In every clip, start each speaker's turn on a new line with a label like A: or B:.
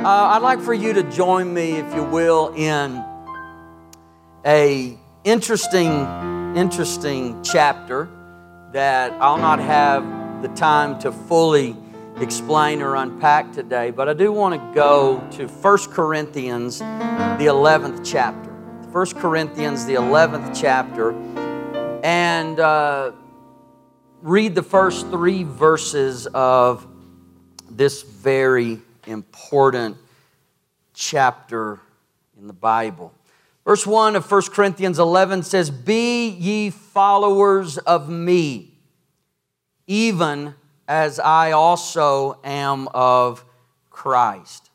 A: Uh, I'd like for you to join me, if you will, in a interesting, interesting chapter that I'll not have the time to fully explain or unpack today, but I do want to go to 1 Corinthians, the 11th chapter. 1 Corinthians, the 11th chapter, and uh, read the first three verses of this very important chapter in the Bible. Verse 1 of 1 Corinthians 11 says, Be ye followers of me, even as I also am of Christ.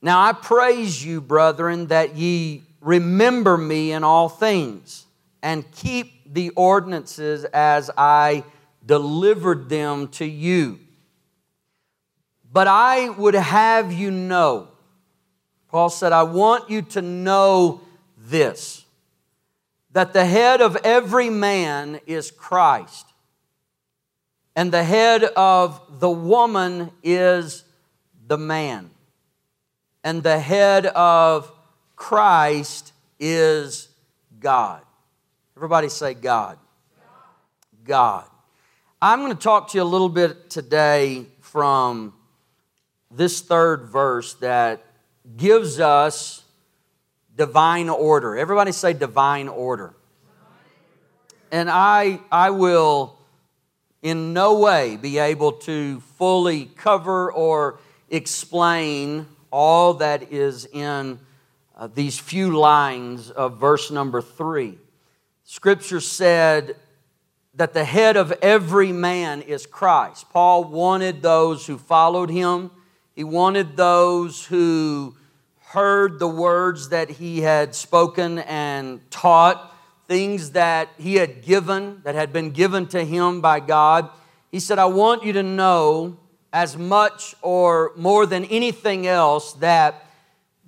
A: Now I praise you, brethren, that ye remember me in all things and keep the ordinances as I delivered them to you. But I would have you know, Paul said, I want you to know this that the head of every man is Christ, and the head of the woman is the man, and the head of Christ is God. Everybody say God. God. I'm going to talk to you a little bit today from this third verse that gives us divine order. Everybody say divine order. And I, I will in no way be able to fully cover or explain all that is in uh, these few lines of verse number three. Scripture said that the head of every man is Christ. Paul wanted those who followed him he wanted those who heard the words that he had spoken and taught, things that he had given, that had been given to him by God. He said, I want you to know as much or more than anything else that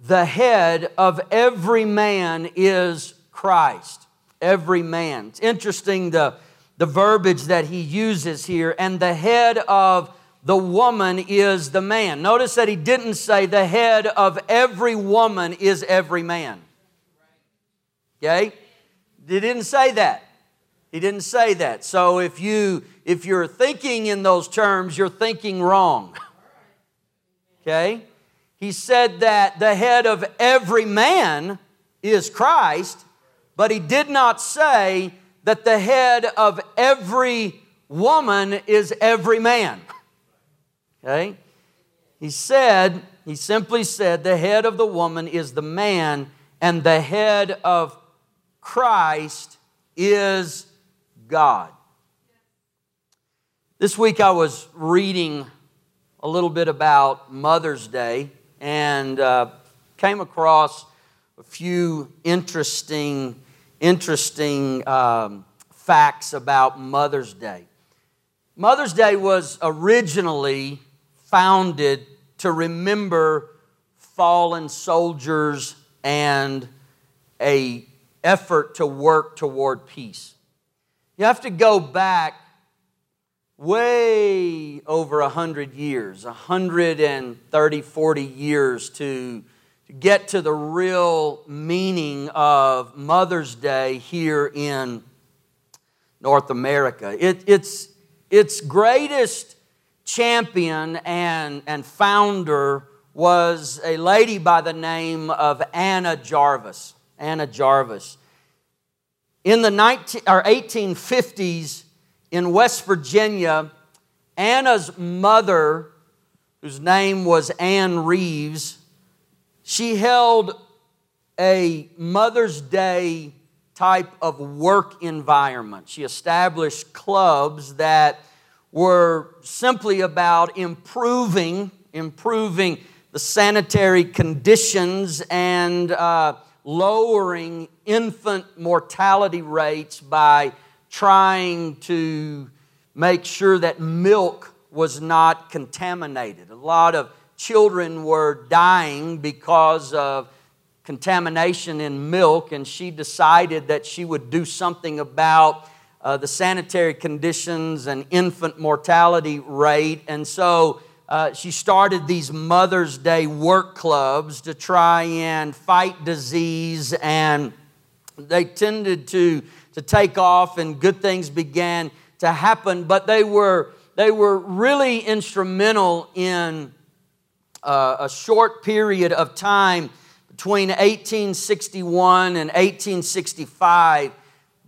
A: the head of every man is Christ. Every man. It's interesting the, the verbiage that he uses here. And the head of the woman is the man. Notice that he didn't say the head of every woman is every man. Okay? He didn't say that. He didn't say that. So if you if you're thinking in those terms, you're thinking wrong. Okay? He said that the head of every man is Christ, but he did not say that the head of every woman is every man. Okay? He said, he simply said, the head of the woman is the man, and the head of Christ is God. This week I was reading a little bit about Mother's Day and uh, came across a few interesting, interesting um, facts about Mother's Day. Mother's Day was originally founded to remember fallen soldiers and a effort to work toward peace. You have to go back way over 100 years, 130, 40 years to, to get to the real meaning of Mother's Day here in North America. It, it's its greatest champion and, and founder was a lady by the name of Anna Jarvis. Anna Jarvis. In the 19, or 1850s in West Virginia, Anna's mother, whose name was Anne Reeves, she held a Mother's Day type of work environment. She established clubs that were simply about improving, improving the sanitary conditions and uh, lowering infant mortality rates by trying to make sure that milk was not contaminated. A lot of children were dying because of contamination in milk, and she decided that she would do something about uh, the sanitary conditions and infant mortality rate. And so uh, she started these Mother's Day work clubs to try and fight disease, and they tended to, to take off, and good things began to happen. But they were, they were really instrumental in uh, a short period of time between 1861 and 1865.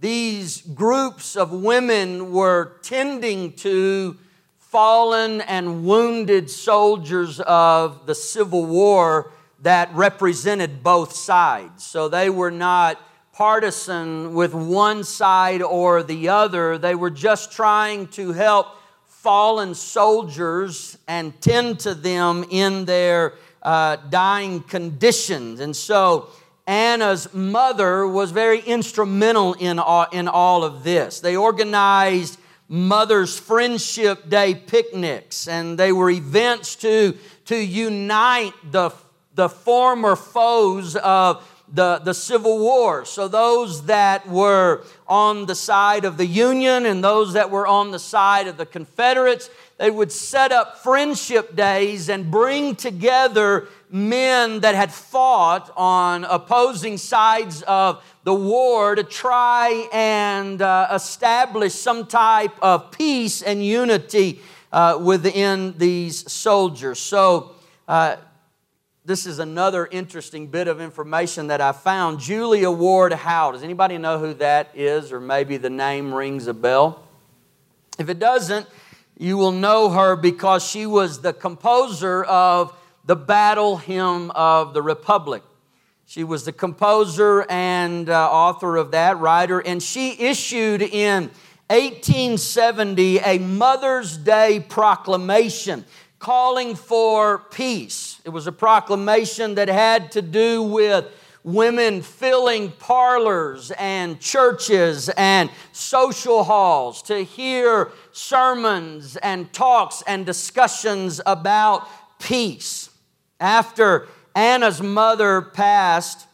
A: These groups of women were tending to fallen and wounded soldiers of the Civil War that represented both sides. So they were not partisan with one side or the other. They were just trying to help fallen soldiers and tend to them in their uh, dying conditions. And so Anna's mother was very instrumental in all, in all of this. They organized Mother's Friendship Day picnics, and they were events to, to unite the, the former foes of the, the Civil War. So, those that were on the side of the Union and those that were on the side of the Confederates, they would set up friendship days and bring together men that had fought on opposing sides of the war to try and uh, establish some type of peace and unity uh, within these soldiers. So, uh, this is another interesting bit of information that I found. Julia Ward Howe. Does anybody know who that is, or maybe the name rings a bell? If it doesn't, you will know her because she was the composer of the Battle Hymn of the Republic. She was the composer and uh, author of that, writer, and she issued in 1870 a Mother's Day proclamation calling for peace. It was a proclamation that had to do with women filling parlors and churches and social halls to hear sermons and talks and discussions about peace. After Anna's mother passed,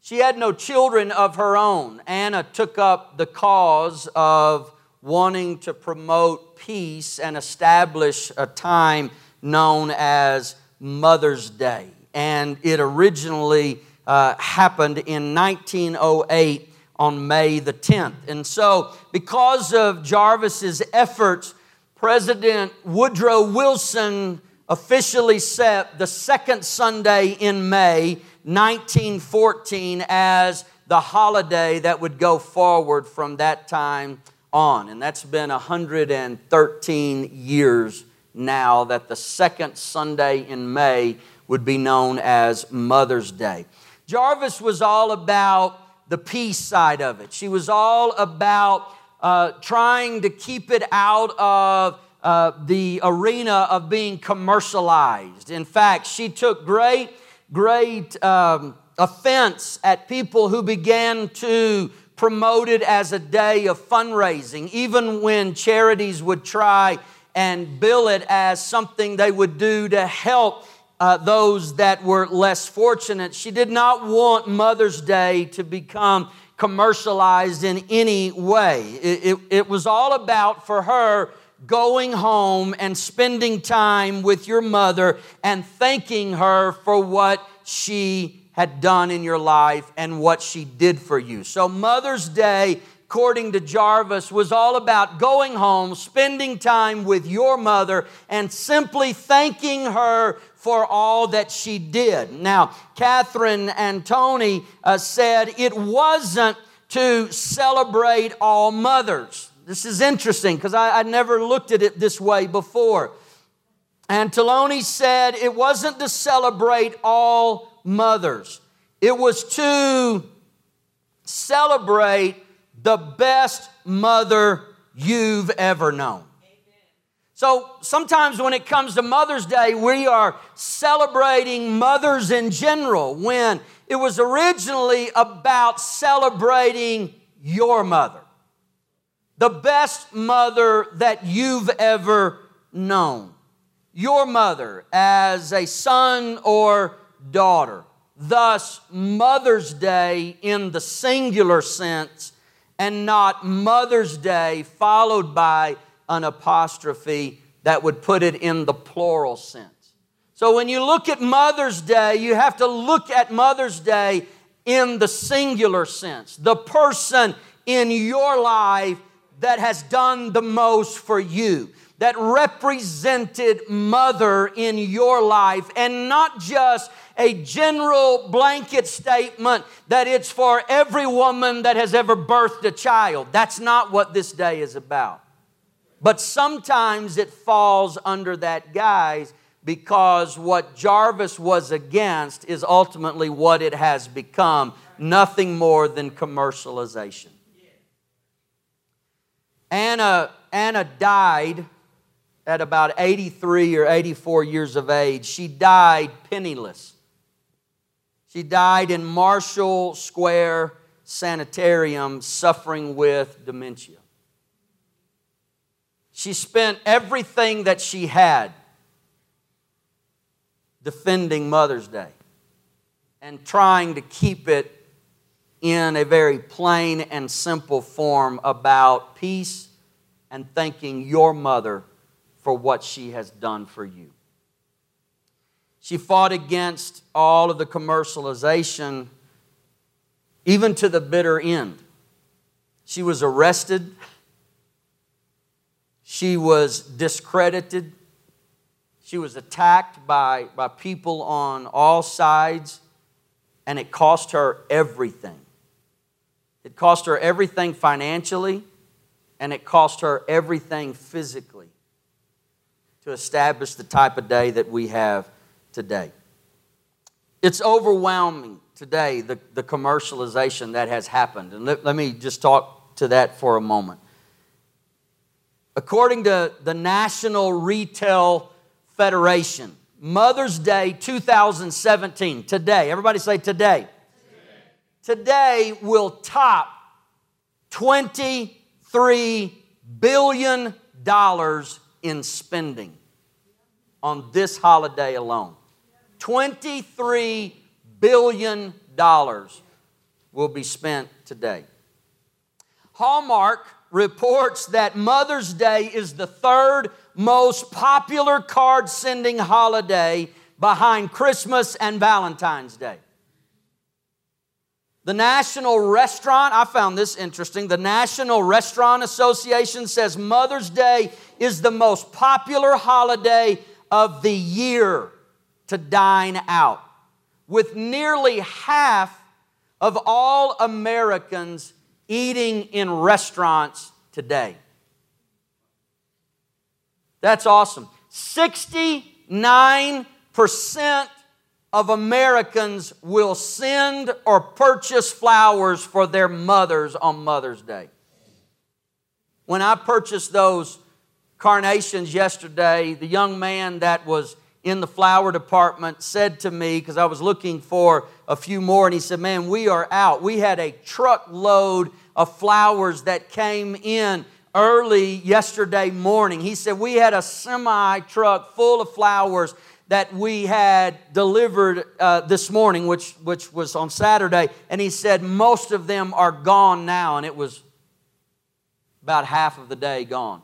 A: she had no children of her own. Anna took up the cause of wanting to promote peace and establish a time known as Mother's Day. And it originally uh, happened in 1908 on May the 10th. And so, because of Jarvis's efforts, President Woodrow Wilson officially set the second Sunday in May 1914 as the holiday that would go forward from that time on. And that's been 113 years now that the second Sunday in May would be known as Mother's Day. Jarvis was all about the peace side of it. She was all about uh, trying to keep it out of uh, the arena of being commercialized. In fact, she took great, great um, offense at people who began to promote it as a day of fundraising, even when charities would try and bill it as something they would do to help uh, those that were less fortunate. She did not want Mother's Day to become commercialized in any way. It, it, it was all about, for her, going home and spending time with your mother and thanking her for what she had done in your life and what she did for you. So, Mother's Day, according to Jarvis, was all about going home, spending time with your mother, and simply thanking her for all that she did. Now, Katharine Antolini uh, said it wasn't to celebrate all mothers. This is interesting because I, I never looked at it this way before. Antolini said it wasn't to celebrate all mothers, it was to celebrate the best mother you've ever known. So sometimes when it comes to Mother's Day, we are celebrating mothers in general when it was originally about celebrating your mother the best mother that you've ever known. Your mother as a son or daughter. Thus, Mother's Day in the singular sense and not Mother's Day followed by an apostrophe that would put it in the plural sense. So when you look at Mother's Day, you have to look at Mother's Day in the singular sense. The person in your life that has done the most for you, that represented mother in your life, and not just a general blanket statement that it's for every woman that has ever birthed a child. That's not what this day is about. But sometimes it falls under that guise because what Jarvis was against is ultimately what it has become nothing more than commercialization. Anna, Anna died at about 83 or 84 years of age. She died penniless. She died in Marshall Square Sanitarium suffering with dementia. She spent everything that she had defending Mother's Day and trying to keep it in a very plain and simple form about peace and thanking your mother for what she has done for you. She fought against all of the commercialization, even to the bitter end. She was arrested, she was discredited, she was attacked by, by people on all sides, and it cost her everything. It cost her everything financially, and it cost her everything physically to establish the type of day that we have today. It's overwhelming today, the, the commercialization that has happened. And let, let me just talk to that for a moment. According to the National Retail Federation, Mother's Day 2017, today, everybody say today today will top $23 billion in spending on this holiday alone. $23 billion will be spent today. Hallmark reports that Mother's Day is the third most popular card sending holiday behind Christmas and Valentine's Day. The National Restaurant, I found this interesting. The National Restaurant Association says Mother's Day is the most popular holiday of the year to dine out, with nearly half of all Americans eating in restaurants today. That's awesome. 69% of Americans will send or purchase flowers for their mothers on Mother's Day. When I purchased those carnations yesterday, the young man that was in the flower department said to me, because I was looking for a few more, and he said, Man, we are out. We had a truckload of flowers that came in early yesterday morning. He said, We had a semi truck full of flowers that we had delivered uh, this morning, which, which was on Saturday, and he said, Most of them are gone now, and it was about half of the day gone.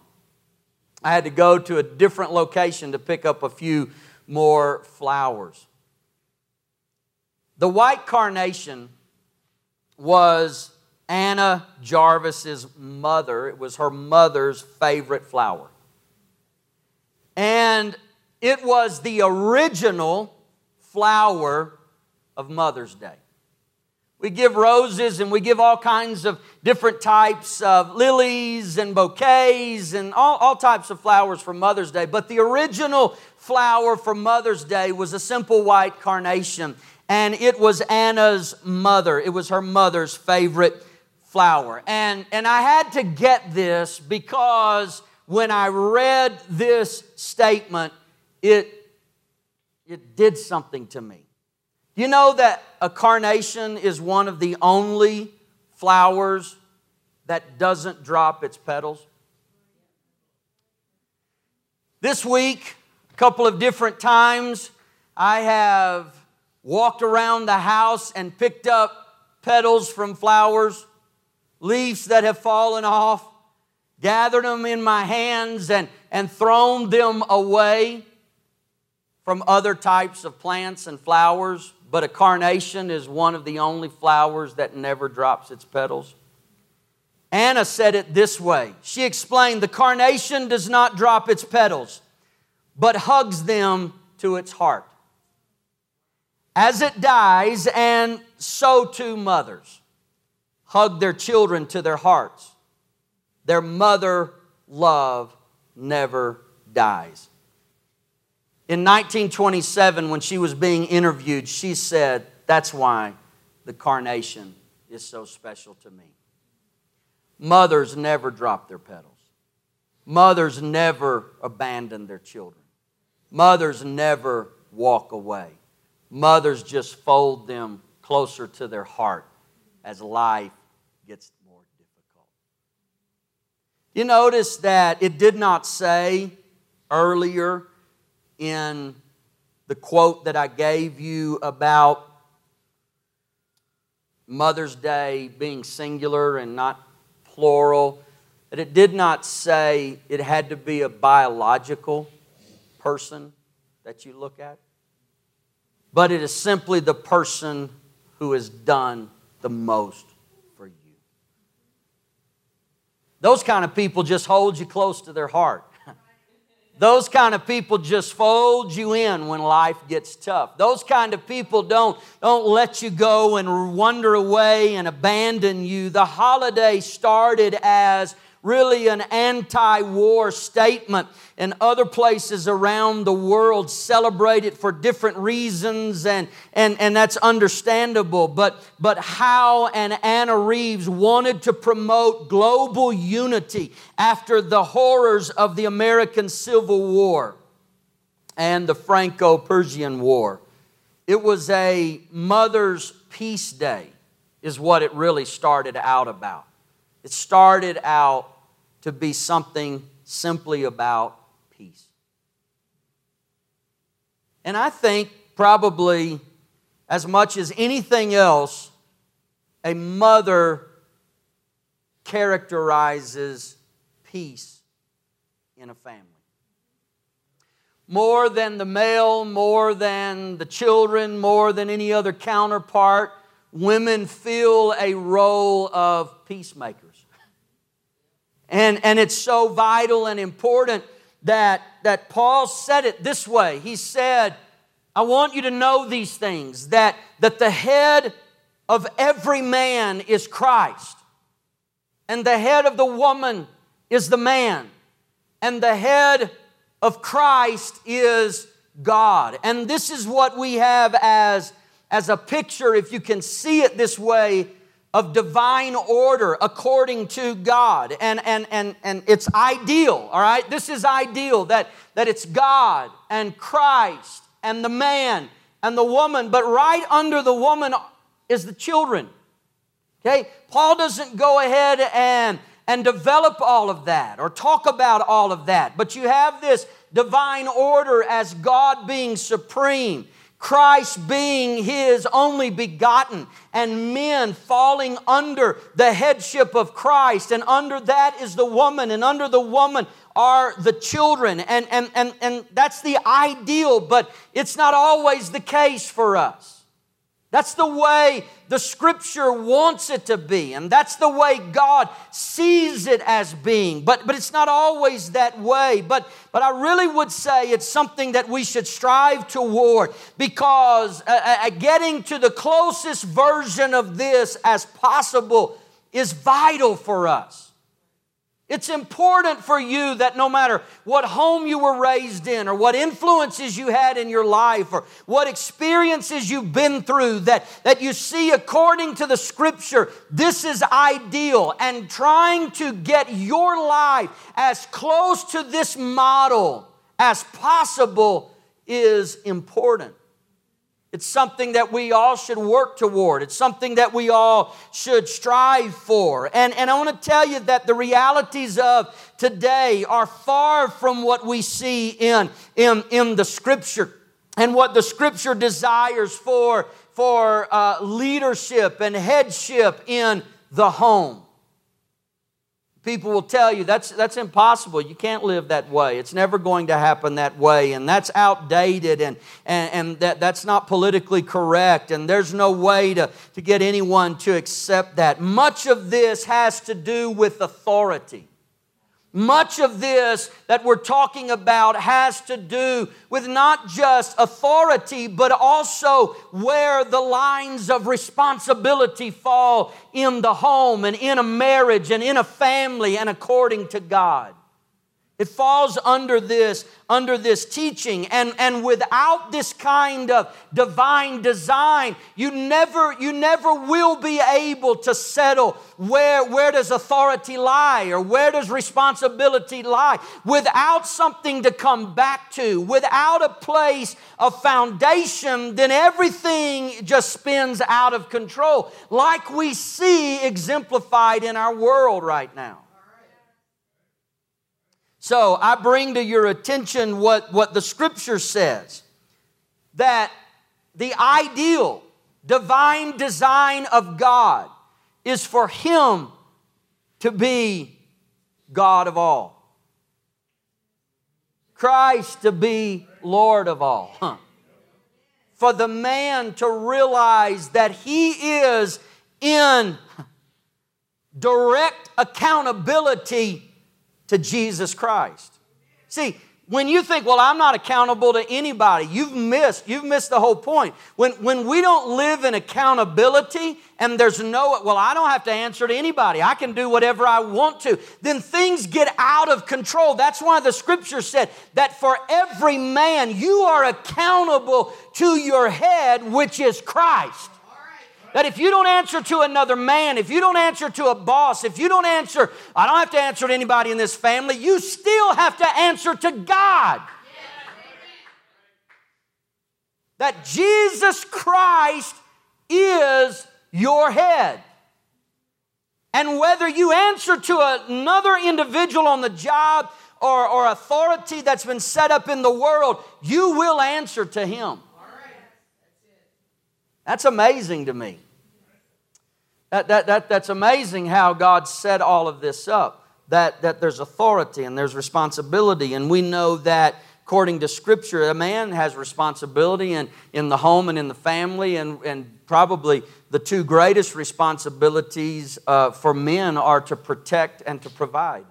A: I had to go to a different location to pick up a few more flowers. The white carnation was Anna Jarvis's mother. It was her mother's favorite flower. And it was the original flower of Mother's Day. We give roses and we give all kinds of different types of lilies and bouquets and all, all types of flowers for Mother's Day. But the original flower for Mother's Day was a simple white carnation. And it was Anna's mother. It was her mother's favorite flower. And, and I had to get this because when I read this statement, it, it did something to me. You know that a carnation is one of the only flowers that doesn't drop its petals? This week, a couple of different times, I have walked around the house and picked up petals from flowers, leaves that have fallen off, gathered them in my hands and, and thrown them away from other types of plants and flowers, but a carnation is one of the only flowers that never drops its petals. Anna said it this way She explained the carnation does not drop its petals, but hugs them to its heart. As it dies, and so too mothers hug their children to their hearts. Their mother love never dies. In 1927, when she was being interviewed, she said, That's why the carnation is so special to me. Mothers never drop their petals, mothers never abandon their children, mothers never walk away. Mothers just fold them closer to their heart as life gets more difficult. You notice that it did not say earlier in the quote that I gave you about Mother's Day being singular and not plural, that it did not say it had to be a biological person that you look at, but it is simply the person who has done the most for you. Those kind of people just hold you close to their heart. Those kind of people just fold you in when life gets tough. Those kind of people don't, don't let you go and wander away and abandon you. The holiday started as really an anti war statement. And other places around the world celebrate it for different reasons, and, and, and that's understandable. But, but Howe and Anna Reeves wanted to promote global unity after the horrors of the American Civil War and the Franco Prussian War. It was a Mother's Peace Day, is what it really started out about. It started out to be something simply about peace. And I think probably as much as anything else, a mother characterizes peace in a family. More than the male, more than the children, more than any other counterpart, women feel a role of peacemaker. And, and it's so vital and important that, that Paul said it this way. He said, I want you to know these things that, that the head of every man is Christ, and the head of the woman is the man, and the head of Christ is God. And this is what we have as, as a picture, if you can see it this way, of divine order according to God. And, and, and, and it's ideal, all right? This is ideal that, that it's God and Christ and the man and the woman, but right under the woman is the children. Okay? Paul doesn't go ahead and, and develop all of that or talk about all of that, but you have this divine order as God being supreme. Christ being his only begotten, and men falling under the headship of Christ, and under that is the woman, and under the woman are the children. And, and, and, and that's the ideal, but it's not always the case for us. That's the way the scripture wants it to be, and that's the way God sees it as being. But, but it's not always that way. But, but I really would say it's something that we should strive toward because uh, uh, uh getting to the closest version of this as possible is vital for us. It's important for you that no matter what home you were raised in, or what influences you had in your life, or what experiences you've been through, that, that you see according to the scripture, this is ideal. And trying to get your life as close to this model as possible is important. It's something that we all should work toward. It's something that we all should strive for. And, and I want to tell you that the realities of today are far from what we see in, in, in the scripture and what the scripture desires for, for uh, leadership and headship in the home. People will tell you that's, that's impossible. You can't live that way. It's never going to happen that way. And that's outdated and, and, and that, that's not politically correct. And there's no way to, to get anyone to accept that. Much of this has to do with authority. Much of this that we're talking about has to do with not just authority, but also where the lines of responsibility fall in the home and in a marriage and in a family and according to God. It falls under this, under this teaching. And, and without this kind of divine design, you never, you never will be able to settle where, where does authority lie or where does responsibility lie. Without something to come back to, without a place of foundation, then everything just spins out of control, like we see exemplified in our world right now. So I bring to your attention what, what the scripture says that the ideal divine design of God is for Him to be God of all, Christ to be Lord of all. Huh. For the man to realize that he is in direct accountability to Jesus Christ. See, when you think, well, I'm not accountable to anybody, you've missed, you've missed the whole point. When, when we don't live in accountability and there's no, well, I don't have to answer to anybody, I can do whatever I want to, then things get out of control. That's why the scripture said that for every man, you are accountable to your head, which is Christ. That if you don't answer to another man, if you don't answer to a boss, if you don't answer, I don't have to answer to anybody in this family, you still have to answer to God. That Jesus Christ is your head. And whether you answer to another individual on the job or, or authority that's been set up in the world, you will answer to him. That's amazing to me. That, that, that, that's amazing how God set all of this up. That, that there's authority and there's responsibility. And we know that according to Scripture, a man has responsibility in, in the home and in the family. And, and probably the two greatest responsibilities uh, for men are to protect and to provide.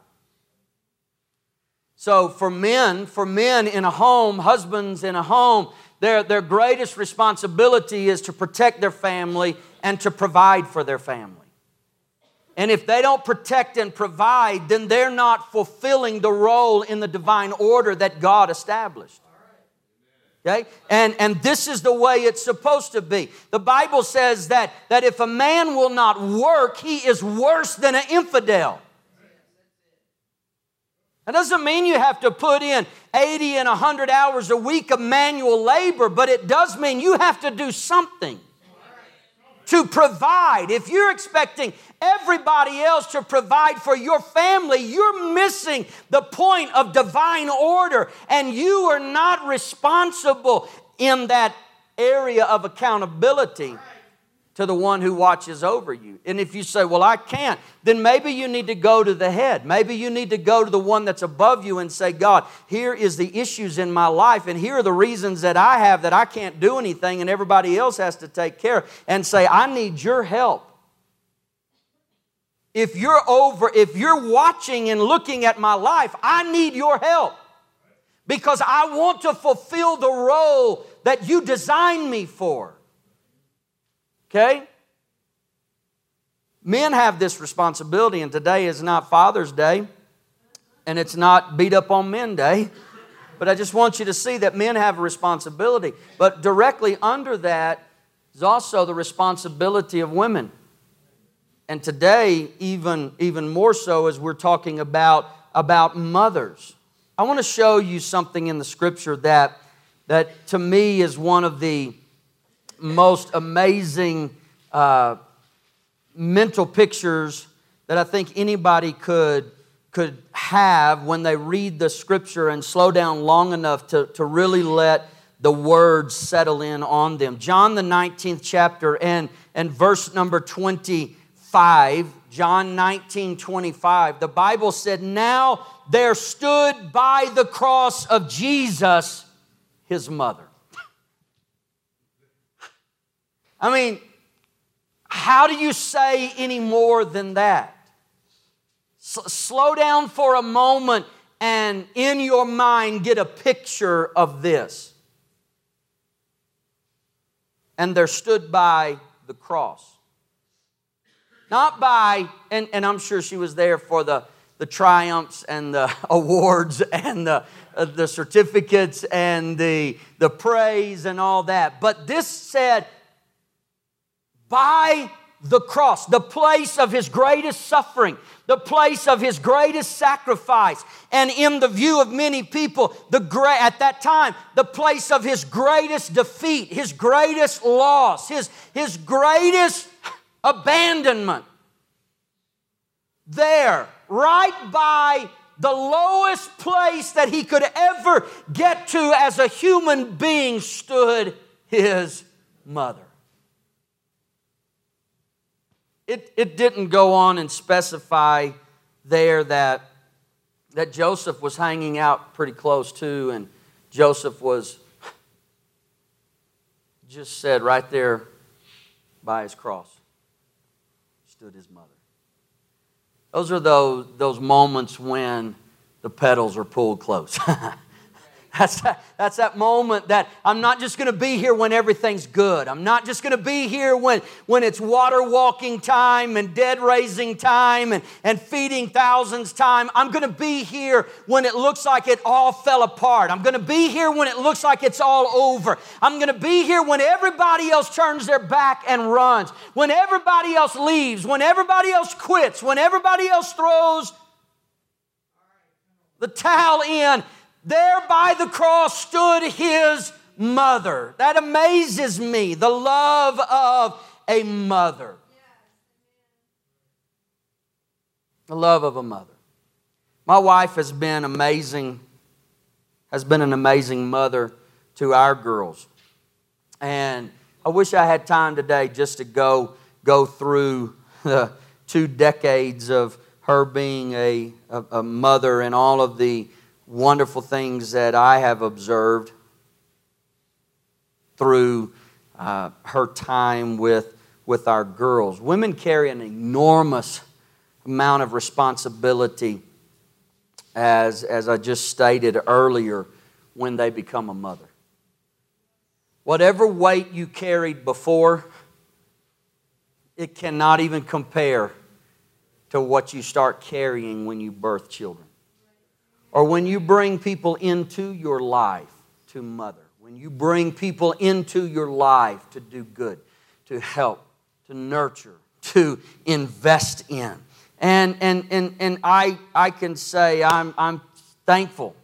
A: So for men, for men in a home, husbands in a home, their, their greatest responsibility is to protect their family and to provide for their family. And if they don't protect and provide, then they're not fulfilling the role in the divine order that God established. Okay? And, and this is the way it's supposed to be. The Bible says that, that if a man will not work, he is worse than an infidel. That doesn't mean you have to put in 80 and 100 hours a week of manual labor, but it does mean you have to do something to provide. If you're expecting everybody else to provide for your family, you're missing the point of divine order and you are not responsible in that area of accountability to the one who watches over you. And if you say, Well, I can't, then maybe you need to go to the head. Maybe you need to go to the one that's above you and say, God, here is the issues in my life, and here are the reasons that I have that I can't do anything and everybody else has to take care. And say, I need your help. If you're over, if you're watching and looking at my life, I need your help because I want to fulfill the role that you designed me for. Okay? Men have this responsibility, and today is not Father's Day, and it's not beat up on men day. But I just want you to see that men have a responsibility. But directly under that is also the responsibility of women. And today, even, even more so, as we're talking about, about mothers. I want to show you something in the scripture that, that to me is one of the most amazing uh, mental pictures that I think anybody could, could have when they read the scripture and slow down long enough to, to really let the words settle in on them. John, the 19th chapter, and, and verse number 25. John 19 25, the Bible said, Now there stood by the cross of Jesus his mother. I mean, how do you say any more than that? S- slow down for a moment and in your mind get a picture of this. And there stood by the cross. Not by, and, and I'm sure she was there for the, the triumphs and the awards and the, uh, the certificates and the, the praise and all that. But this said, by the cross, the place of his greatest suffering, the place of his greatest sacrifice, and in the view of many people, the great, at that time, the place of his greatest defeat, his greatest loss, his, his greatest abandonment. There, right by the lowest place that he could ever get to as a human being, stood his mother. It, it didn't go on and specify there that, that Joseph was hanging out pretty close to, and Joseph was just said right there by his cross stood his mother. Those are those, those moments when the petals are pulled close. That's that, that's that moment that I'm not just going to be here when everything's good. I'm not just going to be here when, when it's water walking time and dead raising time and, and feeding thousands time. I'm going to be here when it looks like it all fell apart. I'm going to be here when it looks like it's all over. I'm going to be here when everybody else turns their back and runs, when everybody else leaves, when everybody else quits, when everybody else throws the towel in there by the cross stood his mother. That amazes me, the love of a mother. The love of a mother. My wife has been amazing, has been an amazing mother to our girls. And I wish I had time today just to go, go through the two decades of her being a, a, a mother and all of the wonderful things that I have observed through uh, her time with, with our girls. Women carry an enormous amount of responsibility, as, as I just stated earlier, when they become a mother. Whatever weight you carried before, it cannot even compare to what you start carrying when you birth children or when you bring people into your life to mother, when you bring people into your life to do good, to help, to nurture, to invest in. And, and, and, and I, I can say I'm, I'm thankful.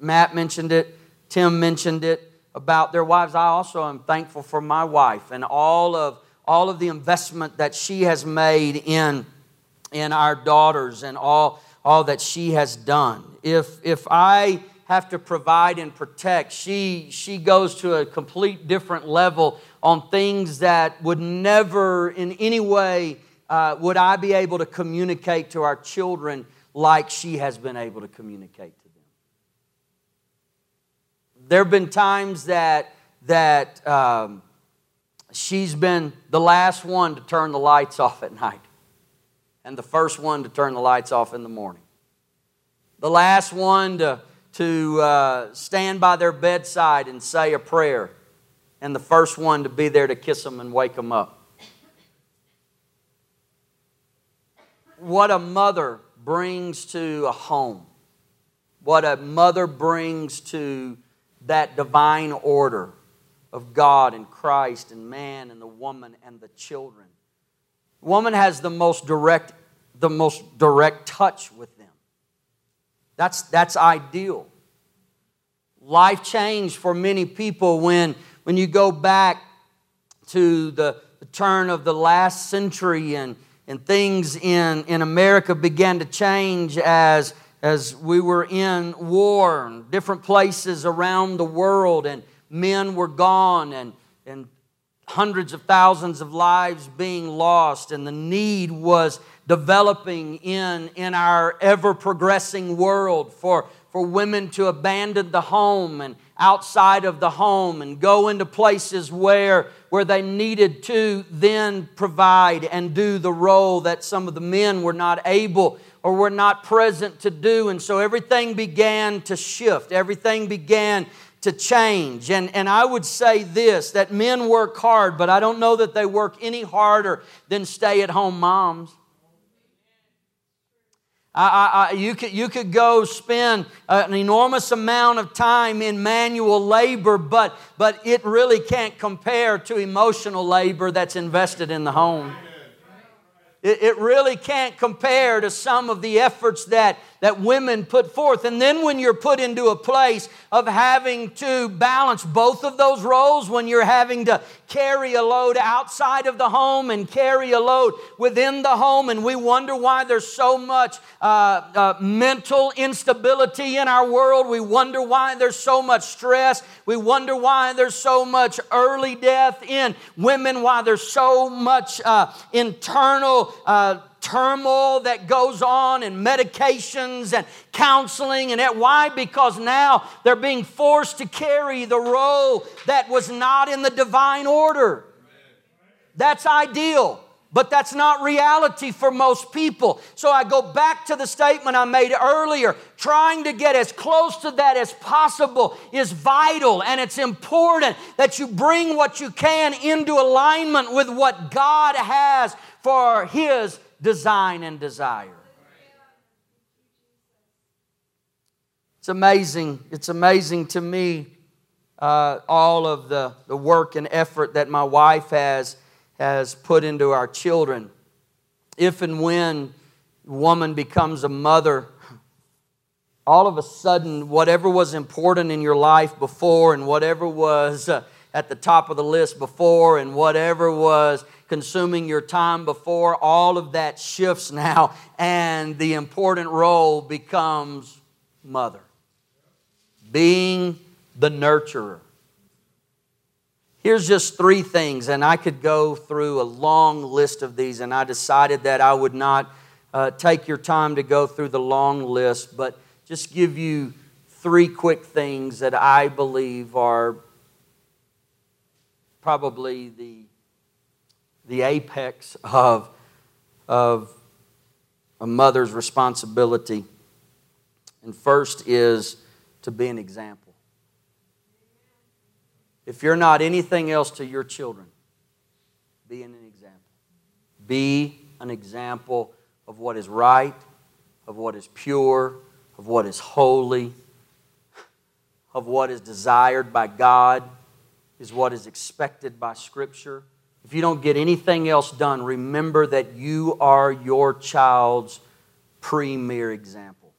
A: Matt mentioned it, Tim mentioned it about their wives. I also am thankful for my wife and all of, all of the investment that she has made in, in our daughters and all all that she has done. If, if I have to provide and protect, she, she goes to a complete different level on things that would never in any way uh, would I be able to communicate to our children like she has been able to communicate to them. There have been times that, that um, she's been the last one to turn the lights off at night and the first one to turn the lights off in the morning. The last one to, to uh, stand by their bedside and say a prayer. And the first one to be there to kiss them and wake them up. What a mother brings to a home. What a mother brings to that divine order of God and Christ and man and the woman and the children. Woman has the most direct, the most direct touch with them. That's, that's ideal. Life changed for many people when, when you go back to the, the turn of the last century and, and things in, in America began to change as, as we were in war and different places around the world and men were gone and, and hundreds of thousands of lives being lost, and the need was developing in, in our ever progressing world for, for women to abandon the home and outside of the home and go into places where, where they needed to then provide and do the role that some of the men were not able or were not present to do. And so everything began to shift, everything began to change. And, and I would say this that men work hard, but I don't know that they work any harder than stay at home moms. I, I, you, could, you could go spend an enormous amount of time in manual labor, but, but it really can't compare to emotional labor that's invested in the home. It, it really can't compare to some of the efforts that, that women put forth. And then when you're put into a place of having to balance both of those roles, when you're having to carry a load outside of the home and carry a load within the home, and we wonder why there's so much uh, uh, mental instability in our world. We wonder why there's so much stress. We wonder why there's so much early death in women, why there's so much uh, internal uh, turmoil that goes on and medications and counseling and that. Why? Because now they're being forced to carry the role that was not in the divine order. That's ideal. But that's not reality for most people. So I go back to the statement I made earlier. Trying to get as close to that as possible is vital, and it's important that you bring what you can into alignment with what God has for His design and desire. It's amazing. It's amazing to me uh, all of the, the work and effort that my wife has, has put into our children. If and when woman becomes a mother, all of a sudden, whatever was important in your life before and whatever was uh, at the top of the list before and whatever was consuming your time before, all of that shifts now, and the important role becomes mother. Being the nurturer. Here's just three things, and I could go through a long list of these, and I decided that I would not uh, take your time to go through the long list, but just give you three quick things that I believe are probably the the apex of, of a mother's responsibility. And first is to be an example. If you're not anything else to your children, be an example. Be an example of what is right, of what is pure, of what is holy, of what is desired by God, is what is expected by Scripture if you don't get anything else done, remember that you are your child's premier example.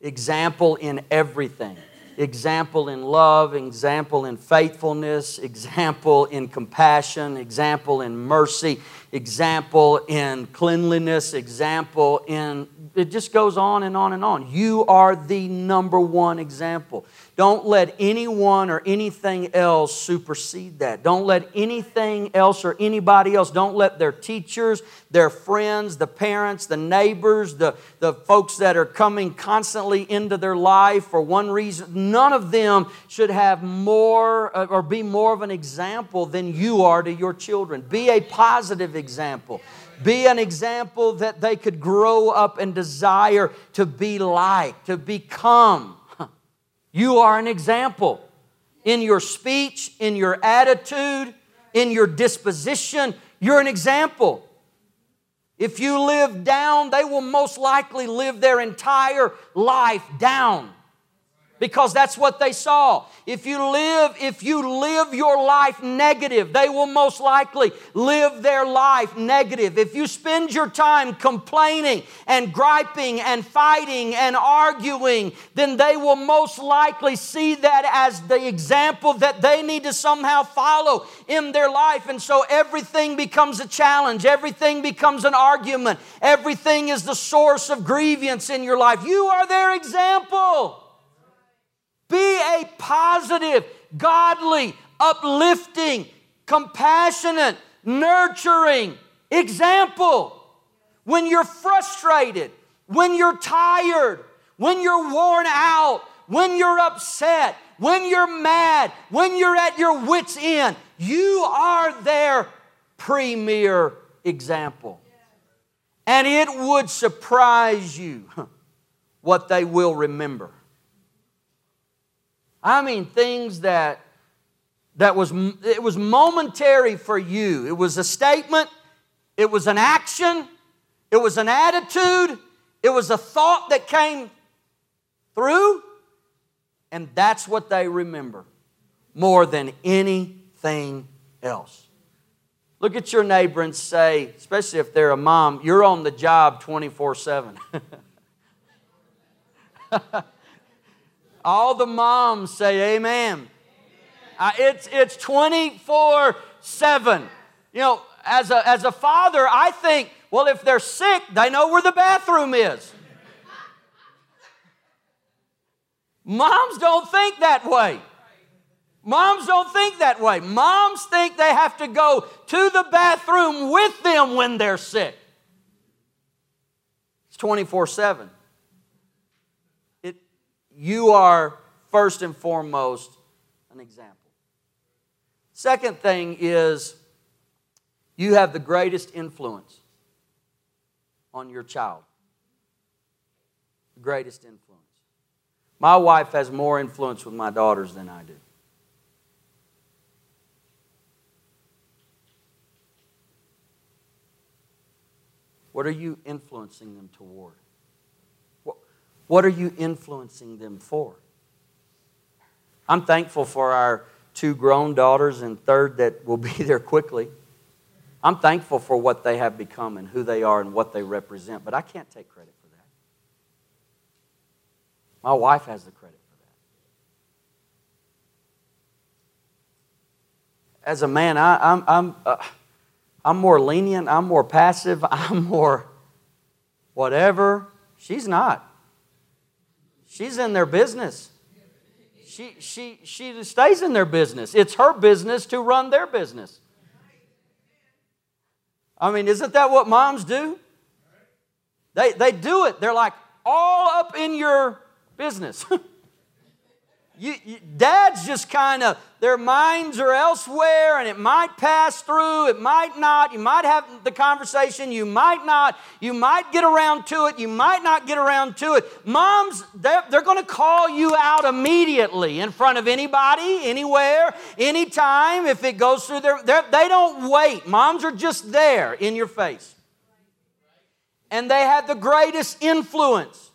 A: Example in everything. Example in love, example in faithfulness, example in compassion, example in mercy, example in cleanliness, example in, it just goes on and on and on. You are the number one example. Don't let anyone or anything else supersede that. Don't let anything else or anybody else, don't let their teachers, their friends, the parents, the neighbors, the, the folks that are coming constantly into their life for one reason, none of them should have more uh, or be more of an example than you are to your children. Be a positive example. Be an example that they could grow up and desire to be like, to become. You are an example in your speech, in your attitude, in your disposition. You're an example. If you live down, they will most likely live their entire life down because that's what they saw. If you live if you live your life negative, they will most likely live their life negative. If you spend your time complaining and griping and fighting and arguing, then they will most likely see that as the example that they need to somehow follow in their life. And so everything becomes a challenge, everything becomes an argument, everything is the source of grievance in your life. You are their example. Be a positive, godly, uplifting, compassionate, nurturing example. When you're frustrated, when you're tired, when you're worn out, when you're upset, when you're mad, when you're at your wits' end, you are their premier example. And it would surprise you what they will remember. I mean, things that that was it was momentary for you. It was a statement, it was an action, it was an attitude, it was a thought that came through, and that's what they remember more than anything else. Look at your neighbor and say, especially if they're a mom, you're on the job 24 7. All the moms say amen. Uh, it's, it's 24 7. You know, as a, as a father, I think, well, if they're sick, they know where the bathroom is. Moms don't think that way. Moms don't think that way. Moms think they have to go to the bathroom with them when they're sick. It's 24 7. You are first and foremost an example. Second thing is you have the greatest influence on your child. The greatest influence. My wife has more influence with my daughters than I do. What are you influencing them toward? What are you influencing them for? I'm thankful for our two grown daughters and third that will be there quickly. I'm thankful for what they have become and who they are and what they represent, but I can't take credit for that. My wife has the credit for that. As a man, I, am I'm, I'm, uh, I'm more lenient, I'm more passive, I'm more whatever. She's not. She's in their business. She, she, she stays in their business. It's her business to run their business. I mean, isn't that what moms do? They, they do it. They're like all up in your business. You, you, dads just kind of, their minds are elsewhere and it might pass through, it might not. You might have the conversation, you might not. You might get around to it, you might not get around to it. Moms, they're, they're going to call you out immediately in front of anybody, anywhere, anytime. If it goes through their, they don't wait. Moms are just there in your face. And they have the greatest influence.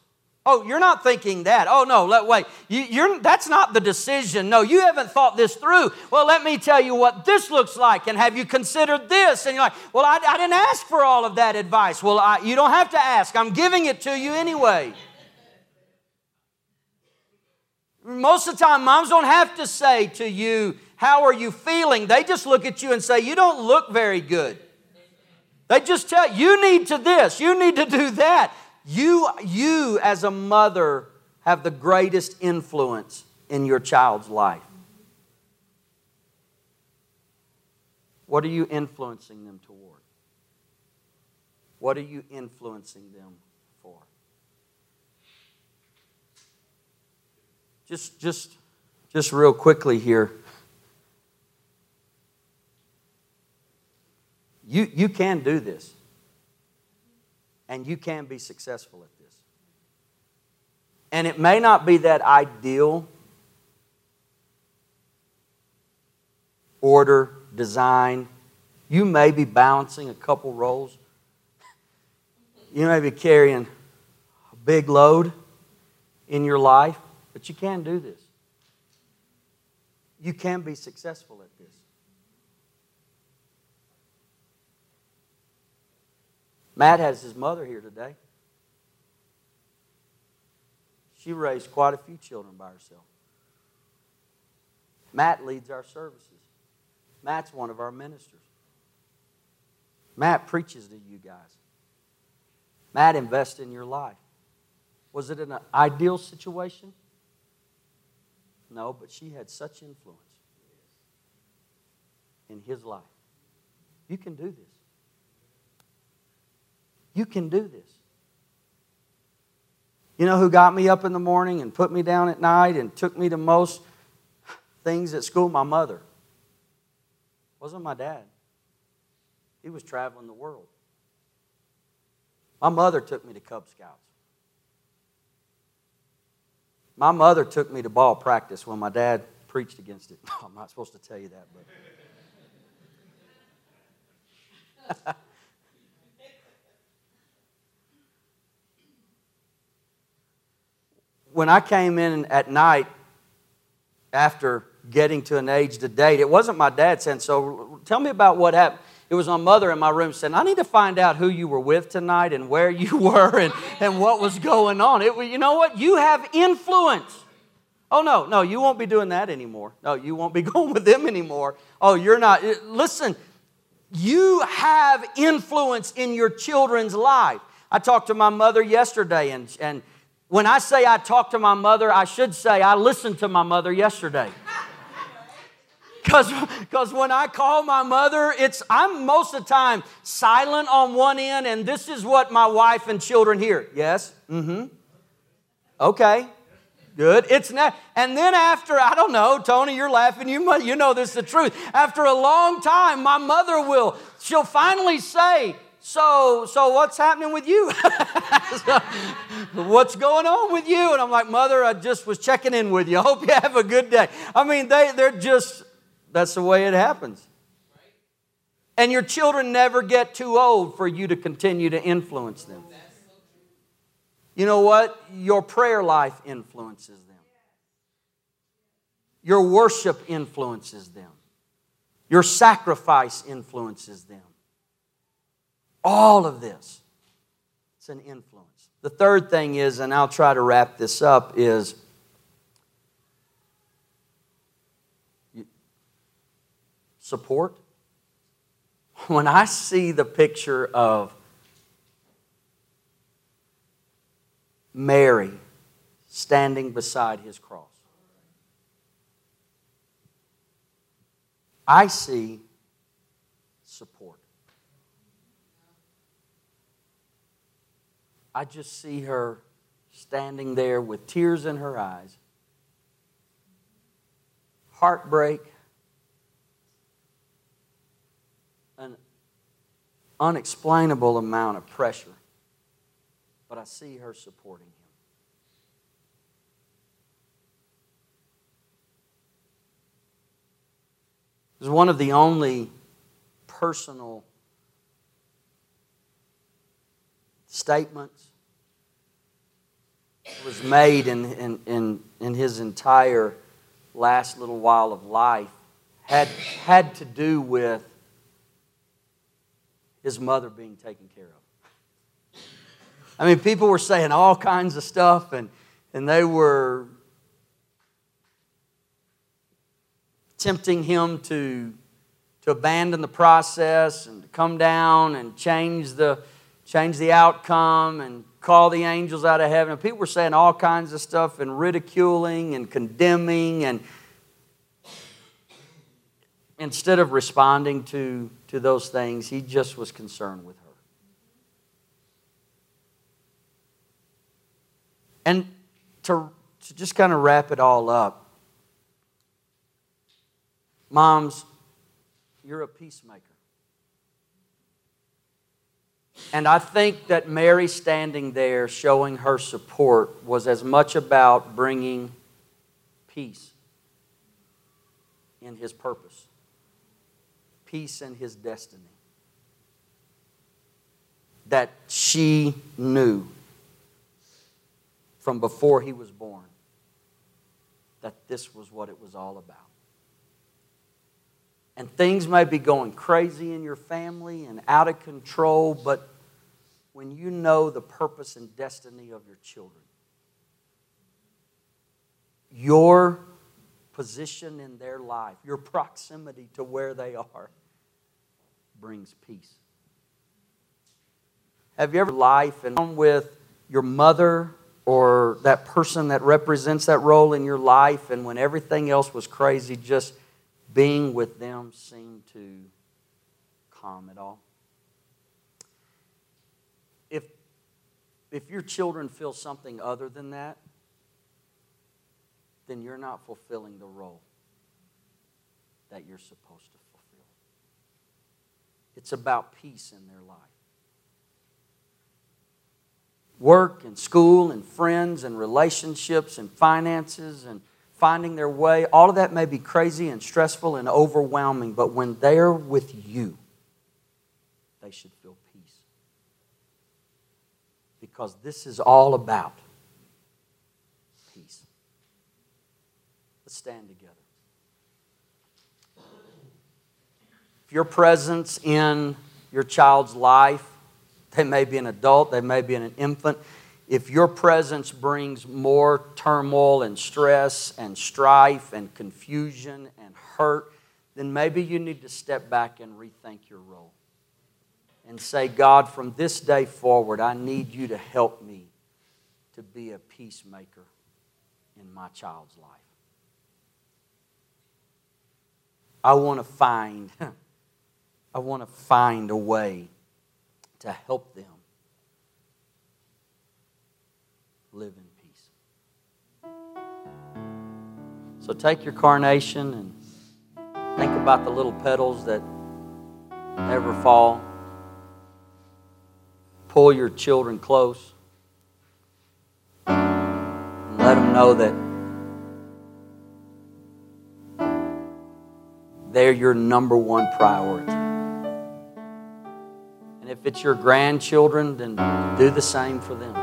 A: Oh, you're not thinking that. Oh, no, let, wait. You, that's not the decision. No, you haven't thought this through. Well, let me tell you what this looks like. And have you considered this? And you're like, well, I, I didn't ask for all of that advice. Well, I, you don't have to ask. I'm giving it to you anyway. Most of the time, moms don't have to say to you, How are you feeling? They just look at you and say, You don't look very good. They just tell you need to this, you need to do that. You, you, as a mother, have the greatest influence in your child's life. What are you influencing them toward? What are you influencing them for? Just, just, just real quickly here. You, you can do this and you can be successful at this. And it may not be that ideal order, design. You may be balancing a couple roles. You may be carrying a big load in your life, but you can do this. You can be successful at this. Matt has his mother here today. She raised quite a few children by herself. Matt leads our services. Matt's one of our ministers. Matt preaches to you guys. Matt invests in your life. Was it an ideal situation? No, but she had such influence. in his life. You can do this. You can do this. You know who got me up in the morning and put me down at night and took me to most things at school? My mother. It wasn't my dad. He was traveling the world. My mother took me to Cub Scouts. My mother took me to ball practice when my dad preached against it. I'm not supposed to tell you that, but. when I came in at night after getting to an age to date, it wasn't my dad saying, So tell me about what happened. It was my mother in my room saying, I need to find out who you were with tonight and where you were and, and what was going on. It, you know what? You have influence. Oh, no, no, you won't be doing that anymore. No, you won't be going with them anymore. Oh, you're not. Eh, listen, you have influence in your children's life. I talked to my mother yesterday, and, and when I say I talked to my mother, I should say I listened to my mother yesterday. Because when I call my mother, it's I'm most of the time silent on one end, and this is what my wife and children hear. Yes? Mm-hmm. Okay. Good. It's not, and then after I don't know, Tony, you're laughing. You must, you know this is the truth. After a long time, my mother will she'll finally say, so so what's happening with you? So, what's going on with you? And i'm like mother i just was checking in with you. I hope you have a good day. I mean they, they're just that's the way it happens. And your children never get too old for you to continue to influence them. You know what? Your prayer life influences them. Your worship influences them. Your sacrifice influences them all of this. It's an influence. The third thing is, and I'll try to wrap this up, is support. When I see the picture of Mary standing beside his cross, I see support. I just see her standing there with tears in her eyes, heartbreak, an unexplainable amount of pressure. But I see her supporting him. It was one of the only personal statements was made in, in, in, in his entire last little while of life had, had to do with his mother being taken care of. I mean, people were saying all kinds of stuff, and, and they were tempting him to, to abandon the process and to come down and change the, change the outcome and call the angels out of heaven. And people were saying all kinds of stuff and ridiculing and condemning and instead of responding to, to those things, he just was concerned with her. And to, to just kind of wrap it all up, moms, you're a peacemaker. And I think that Mary standing there showing her support was as much about bringing peace in his purpose, peace in his destiny. That she knew from before he was born that this was what it was all about. And things may be going crazy in your family and out of control, but when you know the purpose and destiny of your children. Your position in their life, your proximity to where they are, brings peace. Have you ever life and with your mother or that person that represents that role in your life, and when everything else was crazy, just being with them seem to calm it all? If, if your children feel something other than that, then you're not fulfilling the role that you're supposed to fulfill. It's about peace in their life. Work and school and friends and relationships and finances and finding their way, all of that may be crazy and stressful and overwhelming, but when they're with you, they should feel peace. Because this is all about peace. Let's stand together. If your presence in your child's life, they may be an adult, they may be an infant, if your presence brings more turmoil and stress and strife and confusion and hurt, then maybe you need to step back and rethink your role and say, God, from this day forward, I need you to help me to be a peacemaker in my child's life. I want to find I want to find a way to help them live in peace. So take your carnation and think about the little petals that never fall. Pull your children close. And let them know that they're your number one priority. And if it's your grandchildren, then do the same for them.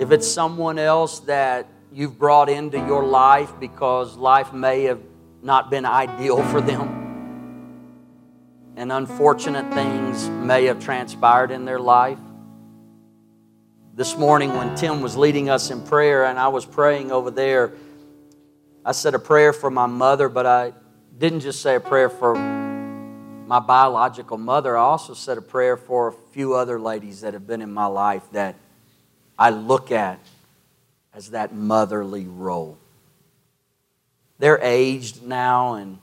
A: If it's someone else that you've brought into your life because life may have not been ideal for them, and unfortunate things may have transpired in their life. This morning, when Tim was leading us in prayer and I was praying over there, I said a prayer for my mother, but I didn't just say a prayer for my biological mother, I also said a prayer for a few other ladies that have been in my life that I look at as that motherly role. They're aged now, and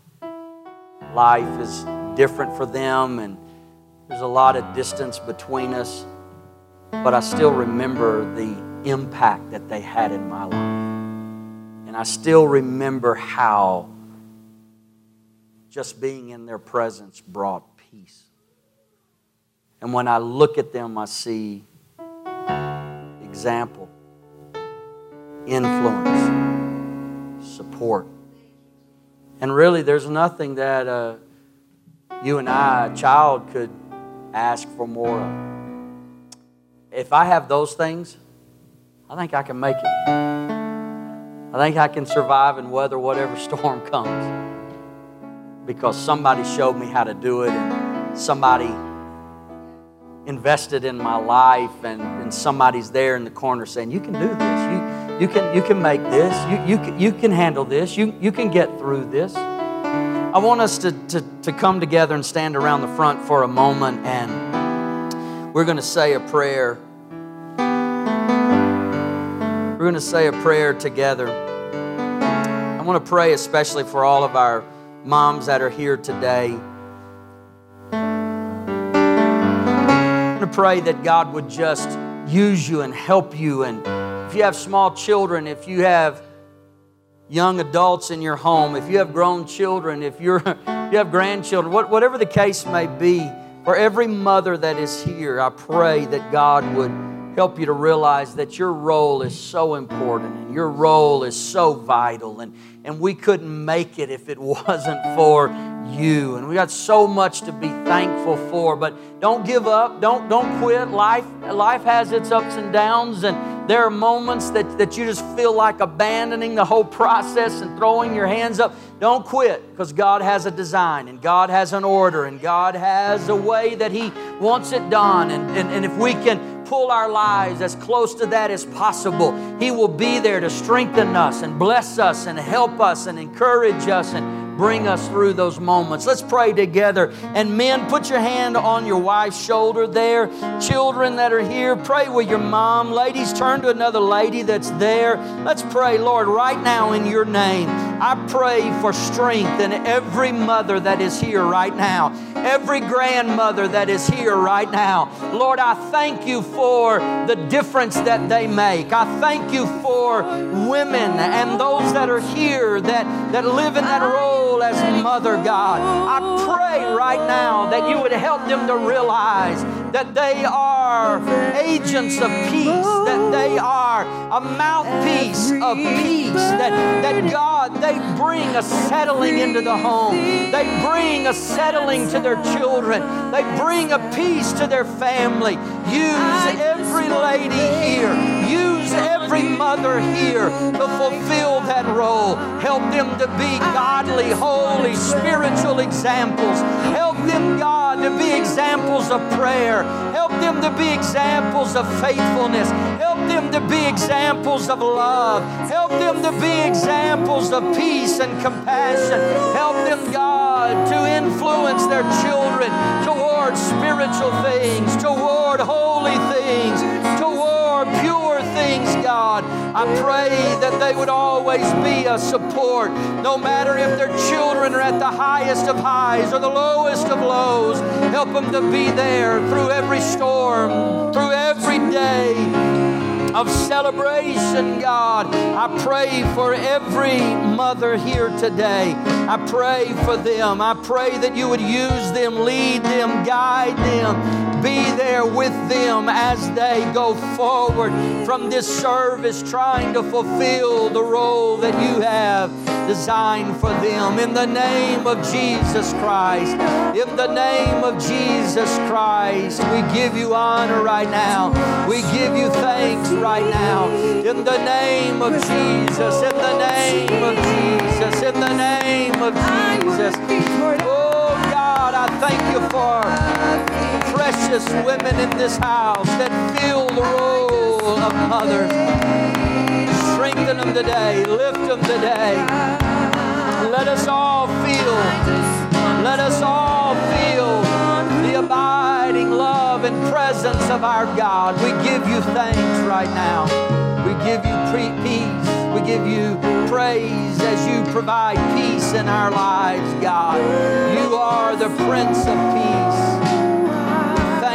A: life is different for them, and there's a lot of distance between us, but I still remember the impact that they had in my life. And I still remember how just being in their presence brought peace. And when I look at them, I see example, influence, support. And really, there's nothing that uh, you and I, a child, could ask for more of. If I have those things, I think I can make it. I think I can survive and weather whatever storm comes because somebody showed me how to do it and somebody invested in my life and, and somebody's there in the corner saying you can do this. You, you, can, you can make this. You, you, can, you can handle this. You, you can get through this. I want us to, to, to come together and stand around the front for a moment and we're going to say a prayer. We're going to say a prayer together. I want to pray especially for all of our moms that are here today. To pray that God would just use you and help you. And if you have small children, if you have young adults in your home, if you have grown children, if you're, you have grandchildren, whatever the case may be, for every mother that is here, I pray that God would help you to realize that your role is so important and your role is so vital. And, and we couldn't make it if it wasn't for you. And we got so much to be thankful for. But don't give up. Don't, don't quit. Life, life has its ups and downs. And there are moments that, that you just feel like abandoning the whole process and throwing your hands up. Don't quit because God has a design and God has an order and God has a way that He wants it done. And, and, and if we can pull our lives as close to that as possible. He will be there to strengthen us and bless us and help us and encourage us and bring us through those moments. Let's pray together. And men, put your hand on your wife's shoulder there. Children that are here, pray with your mom. Ladies, turn to another lady that's there. Let's pray, Lord, right now in your name. I pray for strength in every mother that is here right now, every grandmother that is here right now. Lord, I thank you for the difference that they make. I thank you for women and those that are here that, that live in that role as mother, God. I pray right now that you would help them to realize that they are agents of peace, that they are a mouthpiece of peace, that, that God, they bring a settling into the home. They bring a settling to their children. They bring a peace to their family. Use every lady here. Use every mother here to fulfill that role. Help them to be godly, holy, spiritual examples. Help them, God, to be examples of prayer. Help them to be examples of faithfulness. Help them to be examples of love. Help them to be examples of peace and compassion. Help them, God, to influence their children toward spiritual things, toward holy things, God. I pray that they would always be a support, no matter if their children are at the highest of highs or the lowest of lows. Help them to be there through every storm, through every day of celebration, God. I pray for every mother here today. I pray for them. I pray that you would use them, lead them, guide them be there with them as they go forward from this service, trying to fulfill the role that you have designed for them. In the name of Jesus Christ, in the name of Jesus Christ, we give you honor right now. We give you thanks right now. In the name of Jesus, in the name of Jesus, in the name of Jesus. Oh God, I thank you for precious women in this house that fill the role of mothers. Strengthen them today, lift them today. Let us all feel, let us all feel the abiding love and presence of our God. We give you thanks right now. We give you peace. We give you praise as you provide peace in our lives, God. You are the Prince of Peace.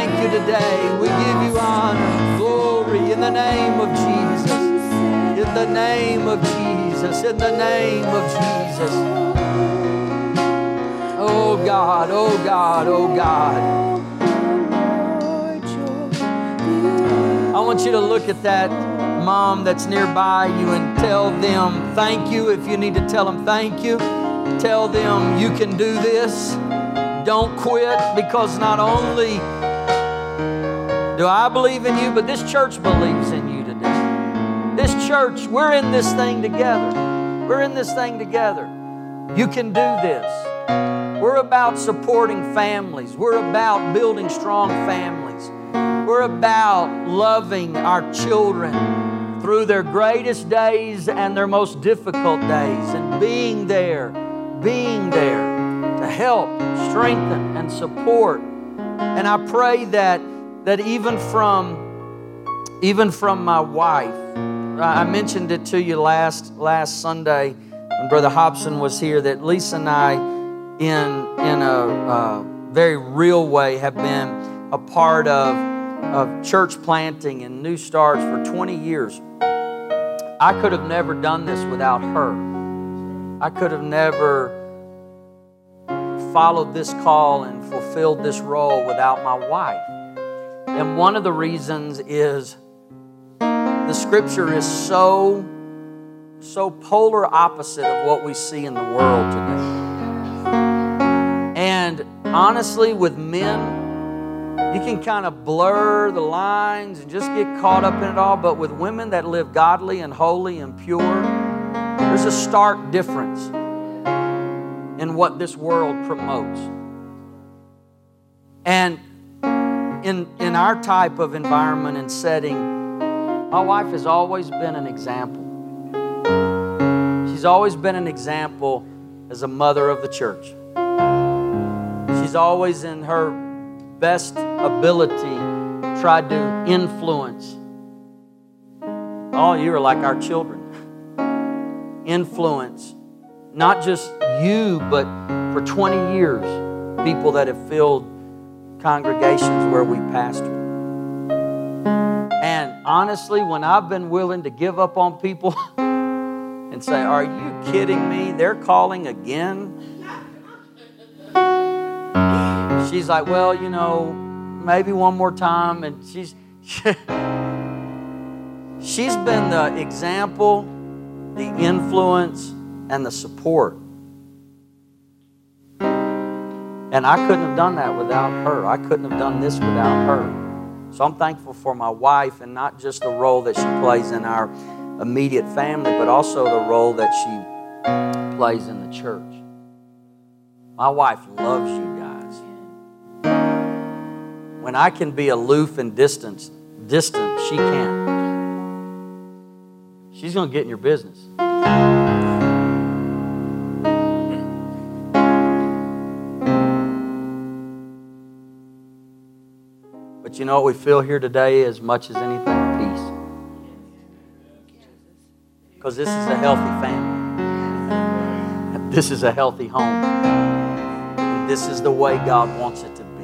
A: Thank you today. We give you honor, glory in the name of Jesus. In the name of Jesus. In the name of Jesus. Oh God, oh God, oh God. I want you to look at that mom that's nearby you and tell them thank you. If you need to tell them thank you, tell them you can do this. Don't quit because not only do I believe in you, but this church believes in you today. This church, we're in this thing together. We're in this thing together. You can do this. We're about supporting families. We're about building strong families. We're about loving our children through their greatest days and their most difficult days and being there, being there to help, strengthen, and support. And I pray that, that even from even from my wife, I mentioned it to you last last Sunday when Brother Hobson was here that Lisa and I, in in a, very real way, have been a part of of church planting and new starts for 20 years. I could have never done this without her. I could have never followed this call and fulfilled this role without my wife. And one of the reasons is the scripture is so so polar opposite of what we see in the world today. And honestly, with men, you can kind of blur the lines and just get caught up in it all. But with women that live godly and holy and pure, there's a stark difference in what this world promotes. And in, in our type of environment and setting, my wife has always been an example. She's always been an example as a mother of the church. She's always in her best ability tried to influence. Oh, All you are like our children. Influence not just you, but for 20 years, people that have filled congregations where we pastor. And honestly, when I've been willing to give up on people and say, Are you kidding me? They're calling again. She's like, Well, you know, maybe one more time. And she's. she's been the example, the influence, and the support. And I couldn't have done that without her. I couldn't have done this without her. So I'm thankful for my wife and not just the role that she plays in our immediate family, but also the role that she plays in the church. My wife loves you guys. When I can be aloof and distant, distant, she can't. She's going to get in your business. You know what we feel here today as much as anything? Peace. Because this is a healthy family. This is a healthy home. This is the way God wants it to be.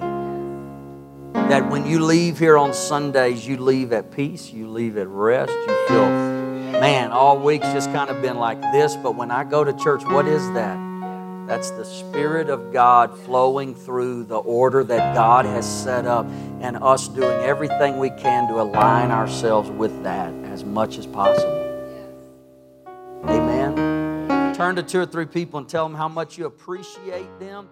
A: That when you leave here on Sundays, you leave at peace, you leave at rest, you feel, man, all week's just kind of been like this, but when I go to church, what is that? That's the Spirit of God flowing through the order that God has set up, and us doing everything we can to align ourselves with that as much as possible. Amen. Turn to two or three people and tell them how much you appreciate them